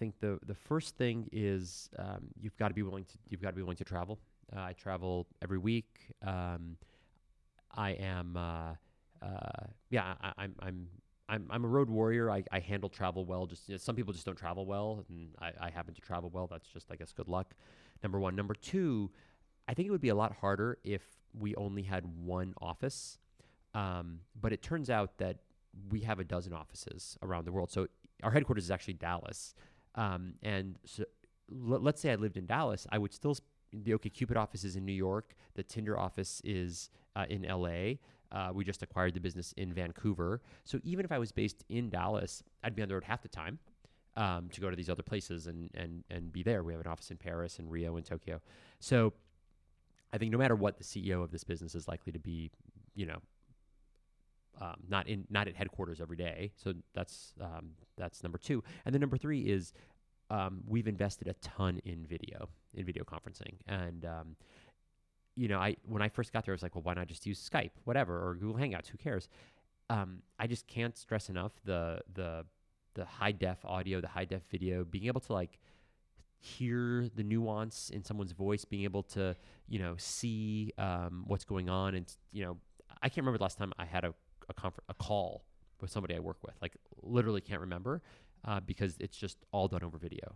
think the the first thing is um, you've got to be willing to you've got to be willing to travel. Uh, I travel every week. Um, I am uh, uh, yeah I, I'm I'm I'm I'm a road warrior. I, I handle travel well. Just you know, some people just don't travel well, and I, I happen to travel well. That's just I guess good luck. Number one. Number two, I think it would be a lot harder if we only had one office. Um, but it turns out that we have a dozen offices around the world. So our headquarters is actually Dallas. Um, and so l- let's say I lived in Dallas, I would still, the OkCupid office is in New York. The Tinder office is uh, in LA. Uh, we just acquired the business in Vancouver. So even if I was based in Dallas, I'd be on the road half the time um, to go to these other places and, and, and be there. We have an office in Paris and Rio and Tokyo. So I think no matter what the CEO of this business is likely to be, you know, um, not in not at headquarters every day. So that's um, that's number two. And then number three is um, we've invested a ton in video in video conferencing. And um, you know, I when I first got there, I was like, well, why not just use Skype, whatever, or Google Hangouts? Who cares? Um, I just can't stress enough the the the high def audio, the high def video, being able to like hear the nuance in someone's voice, being able to you know see um, what's going on, and you know, I can't remember the last time I had a a, confer- a call with somebody I work with. Like literally can't remember uh, because it's just all done over video.